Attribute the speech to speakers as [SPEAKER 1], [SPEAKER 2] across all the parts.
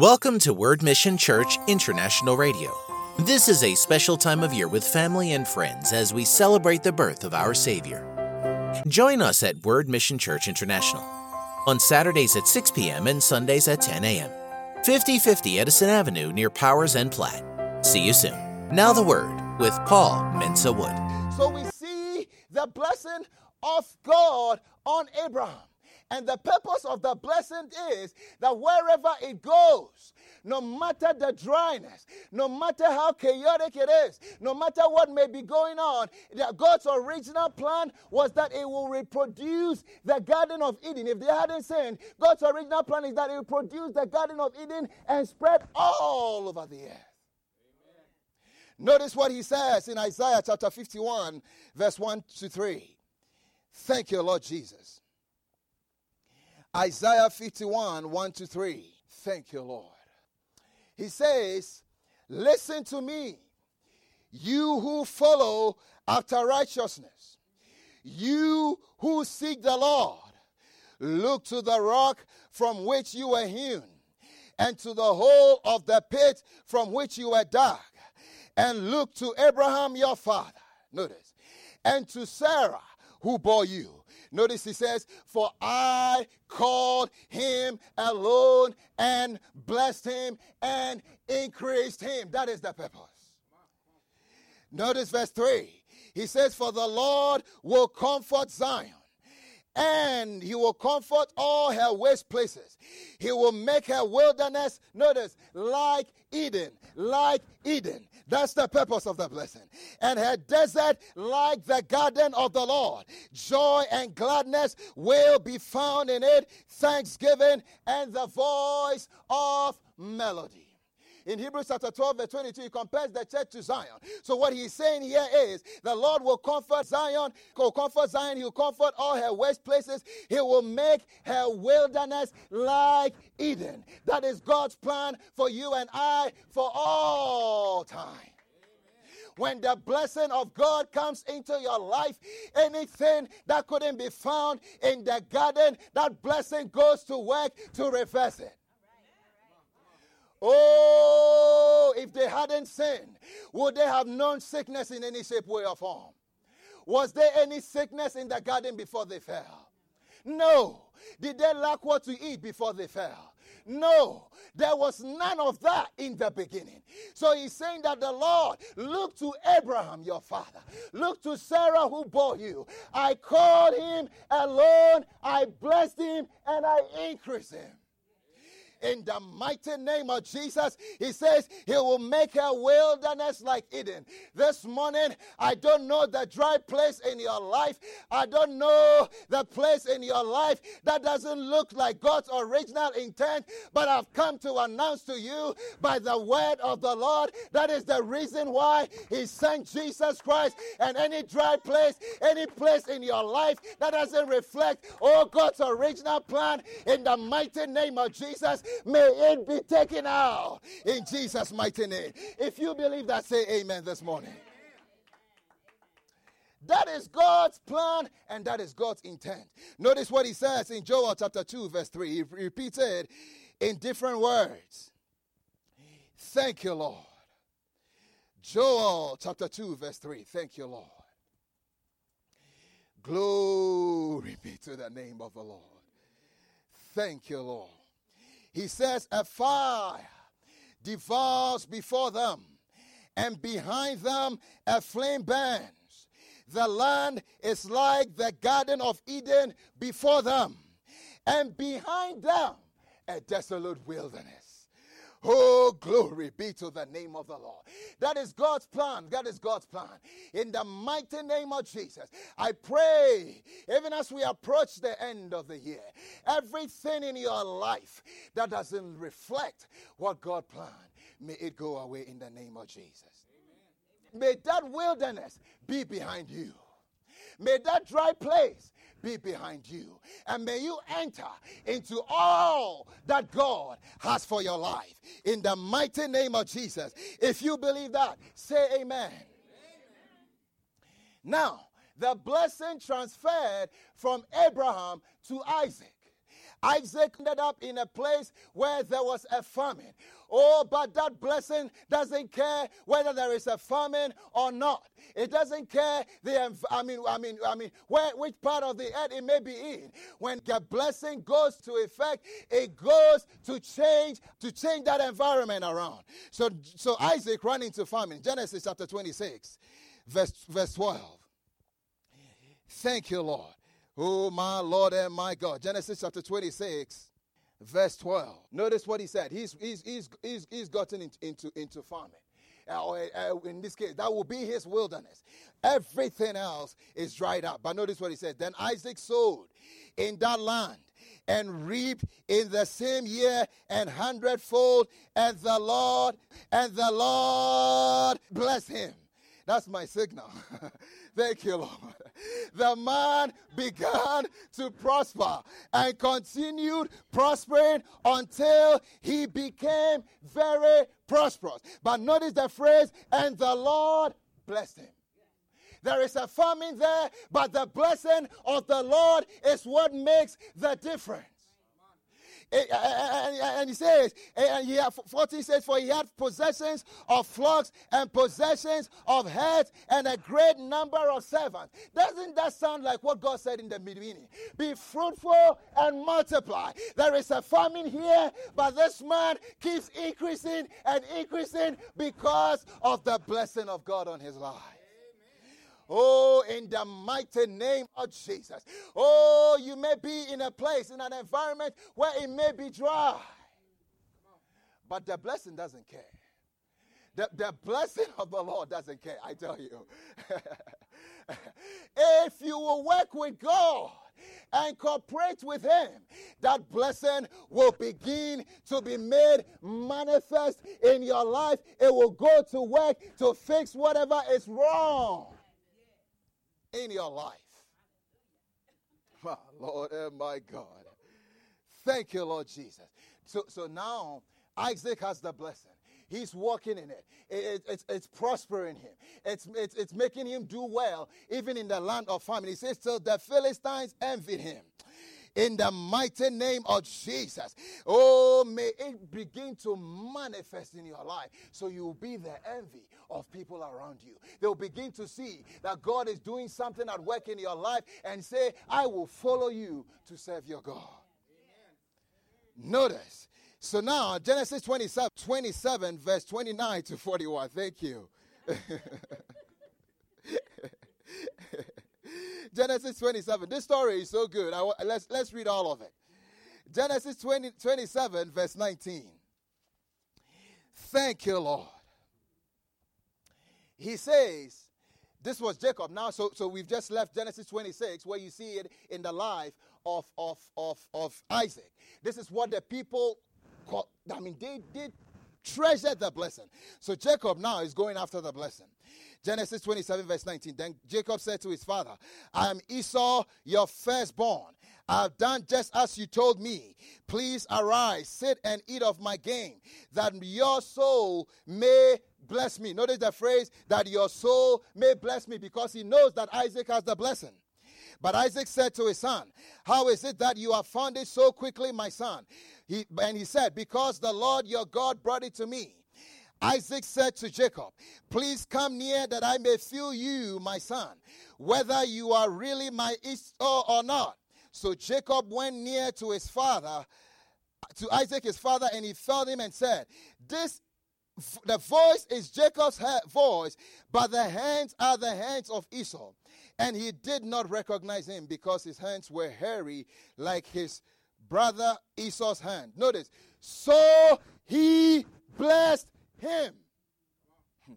[SPEAKER 1] Welcome to Word Mission Church International Radio. This is a special time of year with family and friends as we celebrate the birth of our Savior. Join us at Word Mission Church International on Saturdays at 6 p.m. and Sundays at 10 a.m. 5050 Edison Avenue near Powers and Platte. See you soon. Now the Word with Paul Mensa Wood.
[SPEAKER 2] So we see the blessing of God on Abraham. And the purpose of the blessing is that wherever it goes, no matter the dryness, no matter how chaotic it is, no matter what may be going on, that God's original plan was that it will reproduce the Garden of Eden. If they hadn't sinned, God's original plan is that it will produce the Garden of Eden and spread all over the earth. Notice what he says in Isaiah chapter 51, verse 1 to 3. Thank you, Lord Jesus. Isaiah 51, 1 to 3. Thank you, Lord. He says, Listen to me, you who follow after righteousness, you who seek the Lord. Look to the rock from which you were hewn, and to the hole of the pit from which you were dug, and look to Abraham your father. Notice, and to Sarah who bore you Notice he says, For I called him alone and blessed him and increased him. That is the purpose. Notice verse 3. He says, For the Lord will comfort Zion and he will comfort all her waste places. He will make her wilderness, notice, like Eden, like Eden. That's the purpose of the blessing. And her desert like the garden of the Lord. Joy and gladness will be found in it, thanksgiving and the voice of melody. In Hebrews chapter 12, verse 22, he compares the church to Zion. So what he's saying here is the Lord will comfort Zion, will comfort Zion, he will comfort all her waste places. He will make her wilderness like Eden. That is God's plan for you and I for all time when the blessing of God comes into your life, anything that couldn't be found in the garden, that blessing goes to work to reverse it. Oh, if they hadn't sinned, would they have known sickness in any shape, way, or form? Was there any sickness in the garden before they fell? No. Did they lack what to eat before they fell? No, there was none of that in the beginning. So he's saying that the Lord, look to Abraham, your father, look to Sarah who bore you. I called him alone, I blessed him, and I increased him in the mighty name of Jesus. He says he will make a wilderness like Eden. This morning, I don't know the dry place in your life. I don't know the place in your life that doesn't look like God's original intent, but I've come to announce to you by the word of the Lord that is the reason why he sent Jesus Christ and any dry place, any place in your life that doesn't reflect, oh, God's original plan in the mighty name of Jesus May it be taken out in Jesus' mighty name. If you believe that, say amen this morning. That is God's plan and that is God's intent. Notice what he says in Joel chapter 2, verse 3. He repeats it in different words. Thank you, Lord. Joel chapter 2, verse 3. Thank you, Lord. Glory be to the name of the Lord. Thank you, Lord. He says, A fire devours before them, and behind them a flame burns. The land is like the Garden of Eden before them, and behind them a desolate wilderness. Oh, glory be to the name of the Lord. That is God's plan. That is God's plan. In the mighty name of Jesus, I pray, even as we approach the end of the year, everything in your life that doesn't reflect what God planned, may it go away in the name of Jesus. Amen. May that wilderness be behind you. May that dry place be behind you. And may you enter into all that God has for your life. In the mighty name of Jesus. If you believe that, say amen. amen. Now, the blessing transferred from Abraham to Isaac. Isaac ended up in a place where there was a famine. Oh, but that blessing doesn't care whether there is a famine or not. It doesn't care the I mean I mean I mean where which part of the earth it may be in. When the blessing goes to effect, it goes to change to change that environment around. So so Isaac ran into famine. Genesis chapter 26, verse verse 12. Thank you, Lord. Oh, my Lord and my God. Genesis chapter 26, verse 12. Notice what he said. He's, he's, he's, he's, he's gotten into, into, farming. Uh, uh, in this case, that will be his wilderness. Everything else is dried up. But notice what he said. Then Isaac sowed in that land and reaped in the same year and hundredfold, and the Lord, and the Lord bless him. That's my signal. Thank you, Lord. The man began to prosper and continued prospering until he became very prosperous. But notice the phrase, and the Lord blessed him. There is a famine there, but the blessing of the Lord is what makes the difference. Eh, eh, eh, and he says, and he had, 14 says, For he had possessions of flocks and possessions of herds and a great number of servants. Doesn't that sound like what God said in the beginning? Be fruitful and multiply. There is a famine here, but this man keeps increasing and increasing because of the blessing of God on his life. Oh, in the mighty name of Jesus. Oh, you may be in a place, in an environment where it may be dry. But the blessing doesn't care. The, the blessing of the Lord doesn't care, I tell you. if you will work with God, and cooperate with Him, that blessing will begin to be made manifest in your life. It will go to work to fix whatever is wrong in your life. My Lord and my God. Thank you, Lord Jesus. So, so now Isaac has the blessing. He's walking in it. it, it it's, it's prospering him. It's, it's, it's making him do well, even in the land of famine. He says, So the Philistines envied him in the mighty name of Jesus. Oh, may it begin to manifest in your life so you'll be the envy of people around you. They'll begin to see that God is doing something at work in your life and say, I will follow you to serve your God. Amen. Notice. So now, Genesis 27, 27, verse 29 to 41. Thank you. Genesis 27. This story is so good. I, let's, let's read all of it. Genesis 20, 27, verse 19. Thank you, Lord. He says, this was Jacob. Now, so, so we've just left Genesis 26, where you see it in the life of, of, of, of Isaac. This is what the people, I mean, they did treasure the blessing. So Jacob now is going after the blessing. Genesis 27, verse 19. Then Jacob said to his father, I am Esau, your firstborn. I have done just as you told me. Please arise, sit and eat of my game, that your soul may bless me. Notice the phrase that your soul may bless me because he knows that Isaac has the blessing. But Isaac said to his son, How is it that you have found it so quickly, my son? He, and he said, Because the Lord your God brought it to me. Isaac said to Jacob, Please come near that I may feel you, my son, whether you are really my Esau or not. So Jacob went near to his father, to Isaac his father, and he felt him and said, This the voice is Jacob's voice, but the hands are the hands of Esau. And he did not recognize him because his hands were hairy like his brother Esau's hand. Notice, so he blessed him.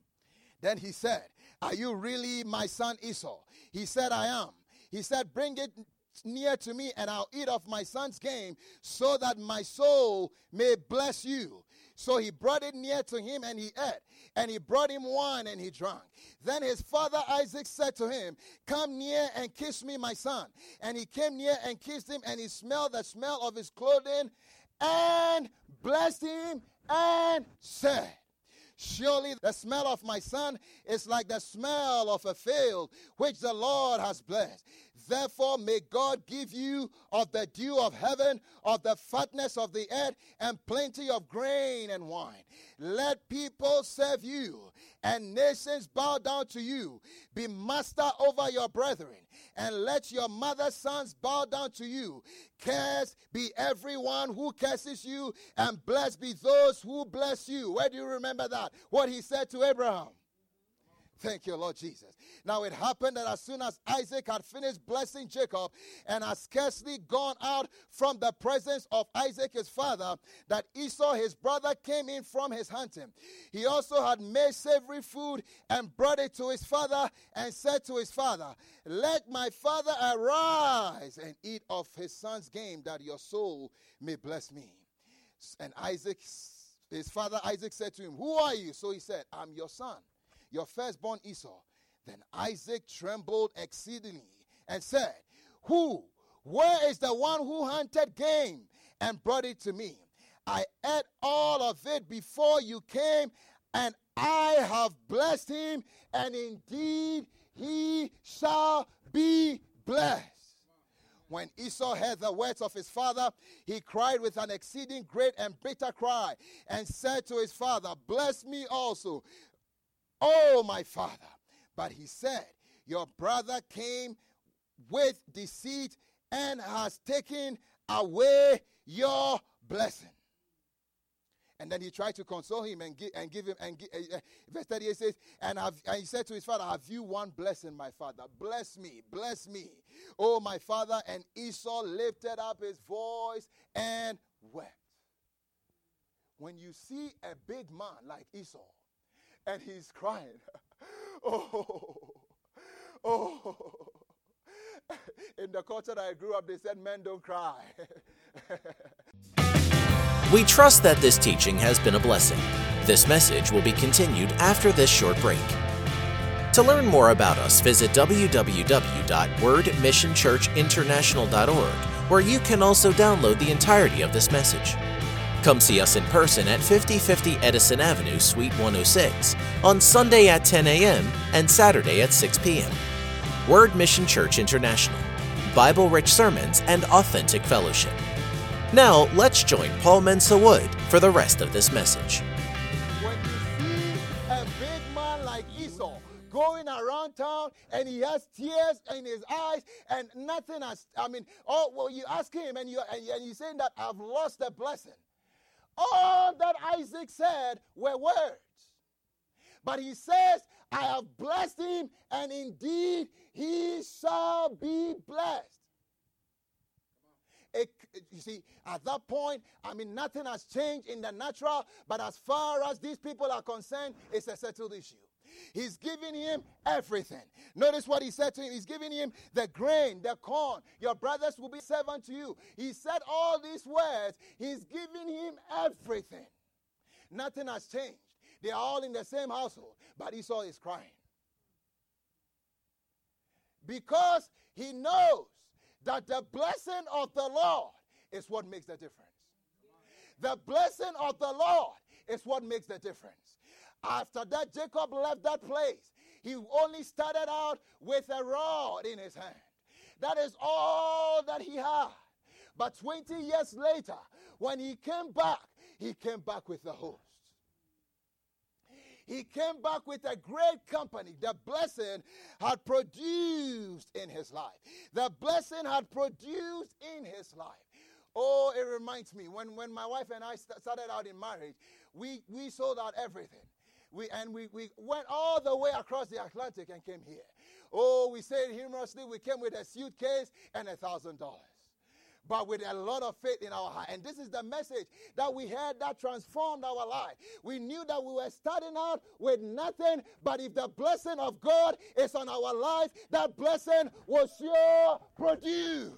[SPEAKER 2] Then he said, Are you really my son Esau? He said, I am. He said, Bring it near to me, and I'll eat of my son's game, so that my soul may bless you. So he brought it near to him, and he ate. And he brought him wine, and he drank. Then his father Isaac said to him, Come near and kiss me, my son. And he came near and kissed him, and he smelled the smell of his clothing, and blessed him, and said, Surely the smell of my son is like the smell of a field which the Lord has blessed. Therefore, may God give you of the dew of heaven, of the fatness of the earth, and plenty of grain and wine. Let people serve you, and nations bow down to you. Be master over your brethren, and let your mother's sons bow down to you. Cursed be everyone who curses you, and blessed be those who bless you. Where do you remember that? What he said to Abraham. Thank you, Lord Jesus. Now it happened that as soon as Isaac had finished blessing Jacob and had scarcely gone out from the presence of Isaac his father, that Esau his brother came in from his hunting. He also had made savory food and brought it to his father and said to his father, Let my father arise and eat of his son's game, that your soul may bless me. And Isaac, his father Isaac said to him, Who are you? So he said, I'm your son your firstborn Esau. Then Isaac trembled exceedingly and said, Who? Where is the one who hunted game and brought it to me? I ate all of it before you came, and I have blessed him, and indeed he shall be blessed. When Esau heard the words of his father, he cried with an exceeding great and bitter cry and said to his father, Bless me also. Oh, my father. But he said, Your brother came with deceit and has taken away your blessing. And then he tried to console him and give, and give him. And give, uh, verse 38 says, and, have, and he said to his father, Have you one blessing, my father? Bless me, bless me. Oh, my father. And Esau lifted up his voice and wept. When you see a big man like Esau, and he's crying. oh, oh. In the culture that I grew up, they said men don't cry.
[SPEAKER 1] we trust that this teaching has been a blessing. This message will be continued after this short break. To learn more about us, visit www.wordmissionchurchinternational.org, where you can also download the entirety of this message. Come see us in person at 5050 Edison Avenue, Suite 106, on Sunday at 10 a.m. and Saturday at 6 p.m. Word Mission Church International. Bible rich sermons and authentic fellowship. Now, let's join Paul Mensa Wood for the rest of this message.
[SPEAKER 2] When you see a big man like Esau going around town and he has tears in his eyes and nothing has, I mean, oh, well, you ask him and, you, and, you're saying that I've lost a blessing. All that Isaac said were words. But he says, I have blessed him, and indeed he shall be blessed. It, you see, at that point, I mean, nothing has changed in the natural, but as far as these people are concerned, it's a settled issue. He's giving him everything. Notice what he said to him. He's giving him the grain, the corn. Your brothers will be servant to you. He said all these words. He's giving him everything. Nothing has changed. They are all in the same household, but Esau is crying. Because he knows that the blessing of the Lord is what makes the difference. The blessing of the Lord is what makes the difference. After that, Jacob left that place. He only started out with a rod in his hand. That is all that he had. But 20 years later, when he came back, he came back with the host. He came back with a great company. The blessing had produced in his life. The blessing had produced in his life. Oh, it reminds me when, when my wife and I started out in marriage, we, we sold out everything. We, and we, we went all the way across the Atlantic and came here. Oh, we say it humorously, we came with a suitcase and a thousand dollars. But with a lot of faith in our heart. And this is the message that we had that transformed our life. We knew that we were starting out with nothing, but if the blessing of God is on our life, that blessing will sure produce.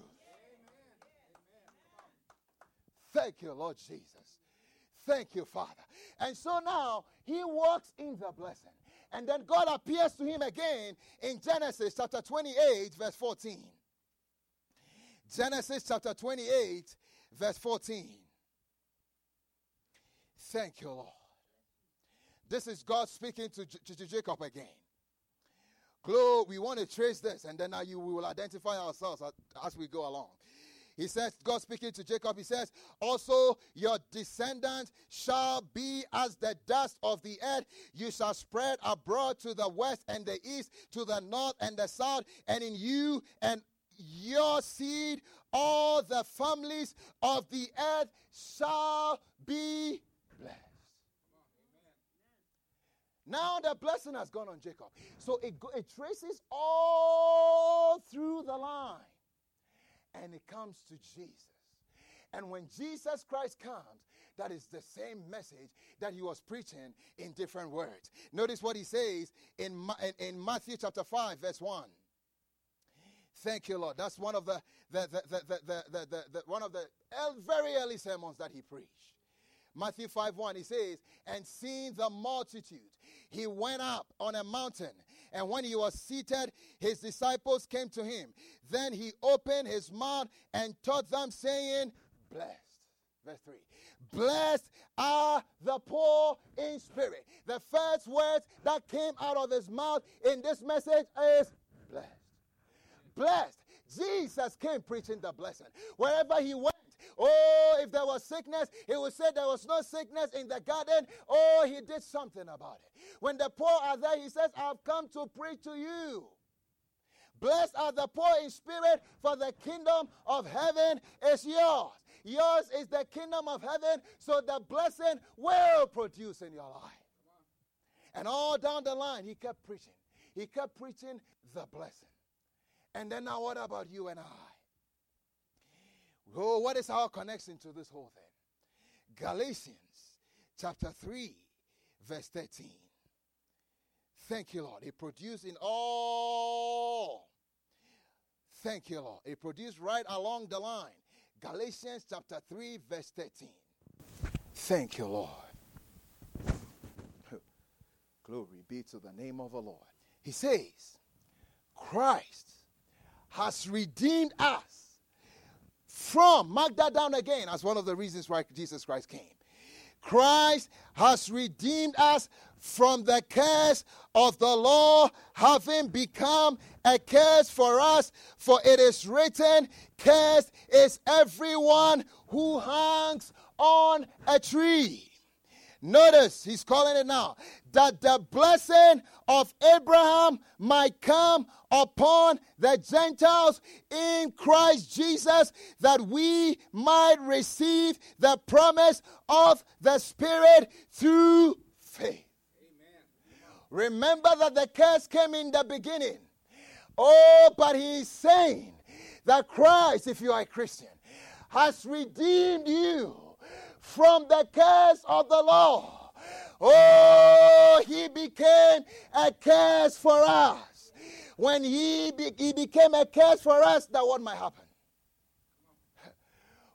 [SPEAKER 2] Thank you, Lord Jesus. Thank you, Father. And so now he walks in the blessing. And then God appears to him again in Genesis chapter 28, verse 14. Genesis chapter 28, verse 14. Thank you, Lord. This is God speaking to, to, to Jacob again. Glory, we want to trace this, and then now you we will identify ourselves as, as we go along. He says, God speaking to Jacob, he says, Also your descendants shall be as the dust of the earth. You shall spread abroad to the west and the east, to the north and the south, and in you and your seed, all the families of the earth shall be blessed. Now the blessing has gone on Jacob. So it, it traces all through the line and it comes to Jesus. And when Jesus Christ comes, that is the same message that he was preaching in different words. Notice what he says in, in Matthew chapter 5, verse 1. Thank you, Lord. That's one of the, the, the, the, the, the, the one of the very early sermons that he preached. Matthew 5 1, he says, And seeing the multitude, he went up on a mountain. And when he was seated, his disciples came to him. Then he opened his mouth and taught them, saying, Blessed. Verse 3. Blessed are the poor in spirit. The first words that came out of his mouth in this message is blessed. Blessed. Jesus came preaching the blessing. Wherever he went, Oh, if there was sickness, he would say there was no sickness in the garden. Oh, he did something about it. When the poor are there, he says, I've come to preach to you. Blessed are the poor in spirit, for the kingdom of heaven is yours. Yours is the kingdom of heaven, so the blessing will produce in your life. And all down the line, he kept preaching. He kept preaching the blessing. And then now, what about you and I? Oh, what is our connection to this whole thing? Galatians chapter 3, verse 13. Thank you, Lord. It produced in all. Thank you, Lord. It produced right along the line. Galatians chapter 3, verse 13. Thank you, Lord. Glory be to the name of the Lord. He says, Christ has redeemed us from, mark that down again as one of the reasons why Jesus Christ came. Christ has redeemed us from the curse of the law, having become a curse for us. For it is written, Cursed is everyone who hangs on a tree. Notice, he's calling it now that the blessing of Abraham might come upon the Gentiles in Christ Jesus, that we might receive the promise of the Spirit through faith. Remember that the curse came in the beginning. Oh, but he's saying that Christ, if you are a Christian, has redeemed you from the curse of the law. Oh, he became a curse for us. When he, be, he became a curse for us, that what might happen?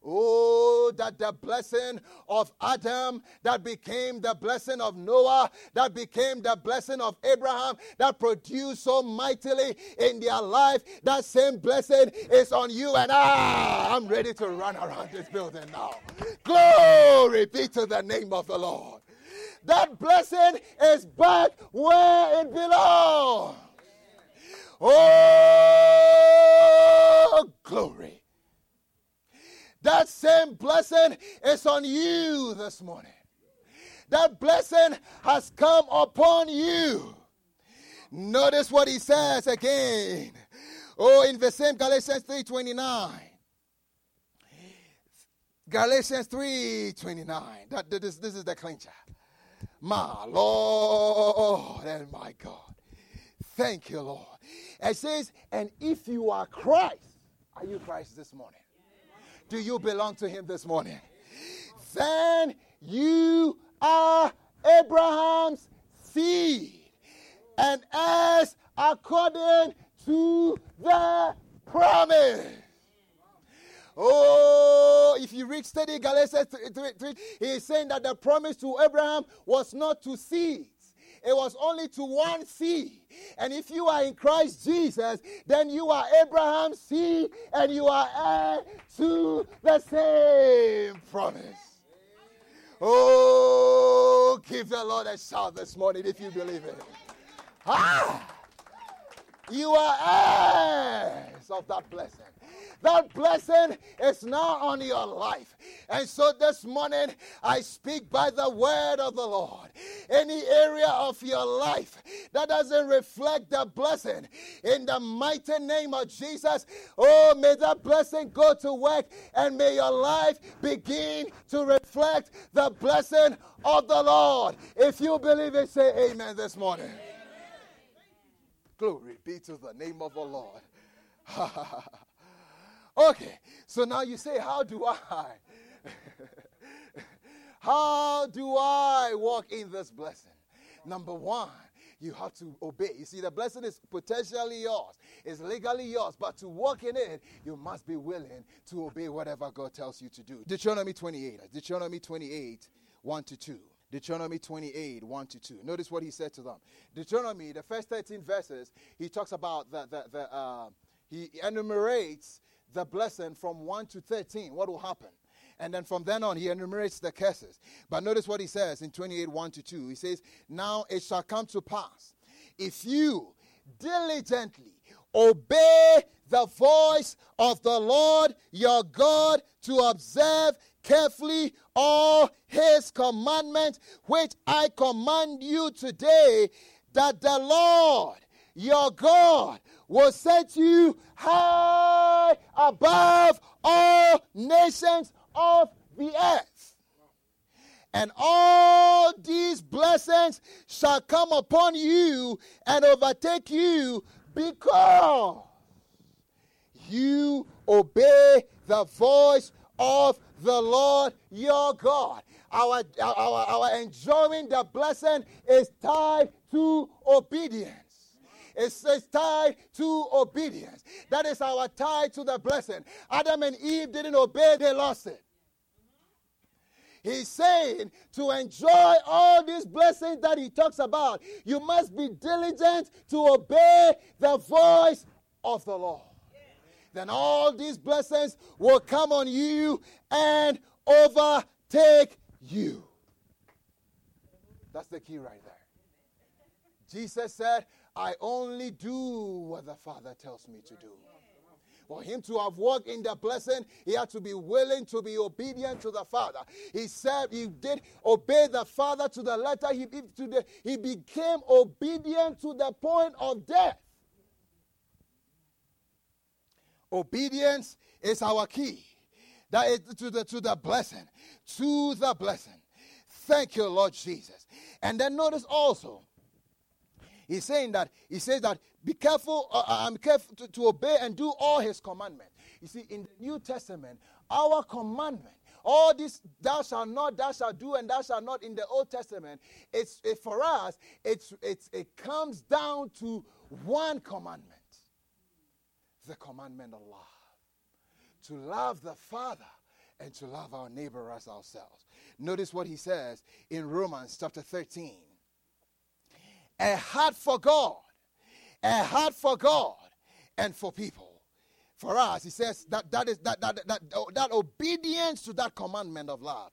[SPEAKER 2] Oh, that the blessing of Adam that became the blessing of Noah, that became the blessing of Abraham, that produced so mightily in their life, that same blessing is on you and I. I'm ready to run around this building now. Glory be to the name of the Lord. That blessing is back where it belongs. Oh, glory. That same blessing is on you this morning. That blessing has come upon you. Notice what he says again. Oh, in the same Galatians 3:29. Galatians 3:29. That this, this is the clincher. My Lord and my God. Thank you, Lord. It says, and if you are Christ, are you Christ this morning? Do you belong to him this morning? Then you are Abraham's seed and as according to the promise. Oh, if you read study Galatians 3, 3, he is saying that the promise to Abraham was not to seeds, it was only to one seed. And if you are in Christ Jesus, then you are Abraham's seed and you are heir to the same promise. Oh, give the Lord a shout this morning if you believe it. Ah! You are heirs of that blessing. That blessing is now on your life. And so this morning, I speak by the word of the Lord. Any area of your life that doesn't reflect the blessing, in the mighty name of Jesus, oh, may that blessing go to work and may your life begin to reflect the blessing of the Lord. If you believe it, say amen this morning. Amen. Glory be to the name of the Lord. Okay, so now you say, How do I? How do I walk in this blessing? Number one, you have to obey. You see, the blessing is potentially yours, it's legally yours, but to walk in it, you must be willing to obey whatever God tells you to do. Deuteronomy 28, Deuteronomy 28, 1 to 2. Deuteronomy 28, 1 to 2. Notice what he said to them. Deuteronomy, the first 13 verses, he talks about the, the, the uh, he enumerates the blessing from 1 to 13, what will happen? And then from then on, he enumerates the curses. But notice what he says in 28 1 to 2. He says, Now it shall come to pass, if you diligently obey the voice of the Lord your God to observe carefully all his commandments, which I command you today, that the Lord your God will set you high above all nations of the earth. And all these blessings shall come upon you and overtake you because you obey the voice of the Lord your God. Our, our, our enjoying the blessing is tied to obedience. It's, it's tied to obedience. That is our tie to the blessing. Adam and Eve didn't obey, they lost it. He's saying to enjoy all these blessings that he talks about, you must be diligent to obey the voice of the Lord. Then all these blessings will come on you and overtake you. That's the key right there. Jesus said, I only do what the Father tells me to do. For him to have walked in the blessing, he had to be willing to be obedient to the Father. He said he did obey the Father to the letter. He, to the, he became obedient to the point of death. Obedience is our key. That is to the to the blessing. To the blessing. Thank you, Lord Jesus. And then notice also He's saying that he says that be careful, uh, I'm uh, careful to, to obey and do all his commandments. You see, in the New Testament, our commandment, all this thou shalt not, thou shalt do, and thou shalt not in the Old Testament, it's it, for us, it's, it's it comes down to one commandment. The commandment of love. To love the Father and to love our neighbor as ourselves. Notice what he says in Romans chapter 13 a heart for God, a heart for God and for people. For us, he says that that is that that that, that obedience to that commandment of love.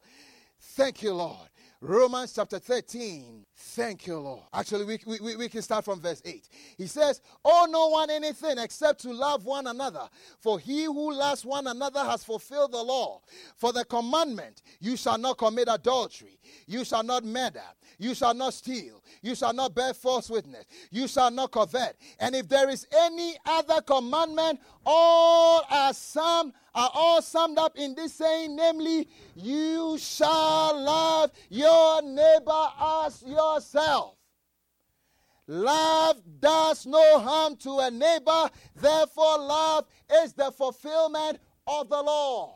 [SPEAKER 2] Thank you, Lord. Romans chapter 13. Thank you, Lord. Actually, we, we, we can start from verse 8. He says, Oh, no one anything except to love one another. For he who loves one another has fulfilled the law. For the commandment, you shall not commit adultery, you shall not murder, you shall not steal, you shall not bear false witness, you shall not covet. And if there is any other commandment, all are some are all summed up in this saying, namely, you shall love your neighbor as yourself. Love does no harm to a neighbor, therefore, love is the fulfillment of the law.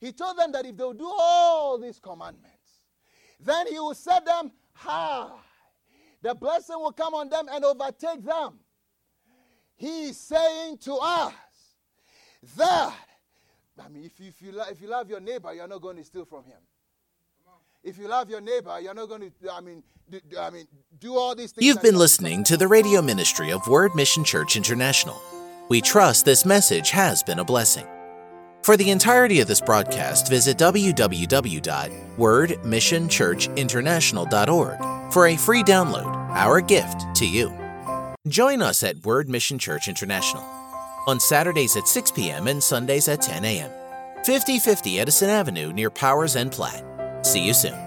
[SPEAKER 2] He told them that if they'll do all these commandments, then he will set them high. The blessing will come on them and overtake them. He is saying to us that, I mean, if you, if, you, if you love your neighbor, you're not going to steal from him. If you love your neighbor, you're not going to, I mean, do, I mean, do all these things.
[SPEAKER 1] You've been listening to the radio ministry of Word Mission Church International. We trust this message has been a blessing. For the entirety of this broadcast, visit www.wordmissionchurchinternational.org for a free download, our gift to you. Join us at Word Mission Church International on Saturdays at 6 p.m. and Sundays at 10 a.m. 5050 Edison Avenue near Powers and Platte. See you soon.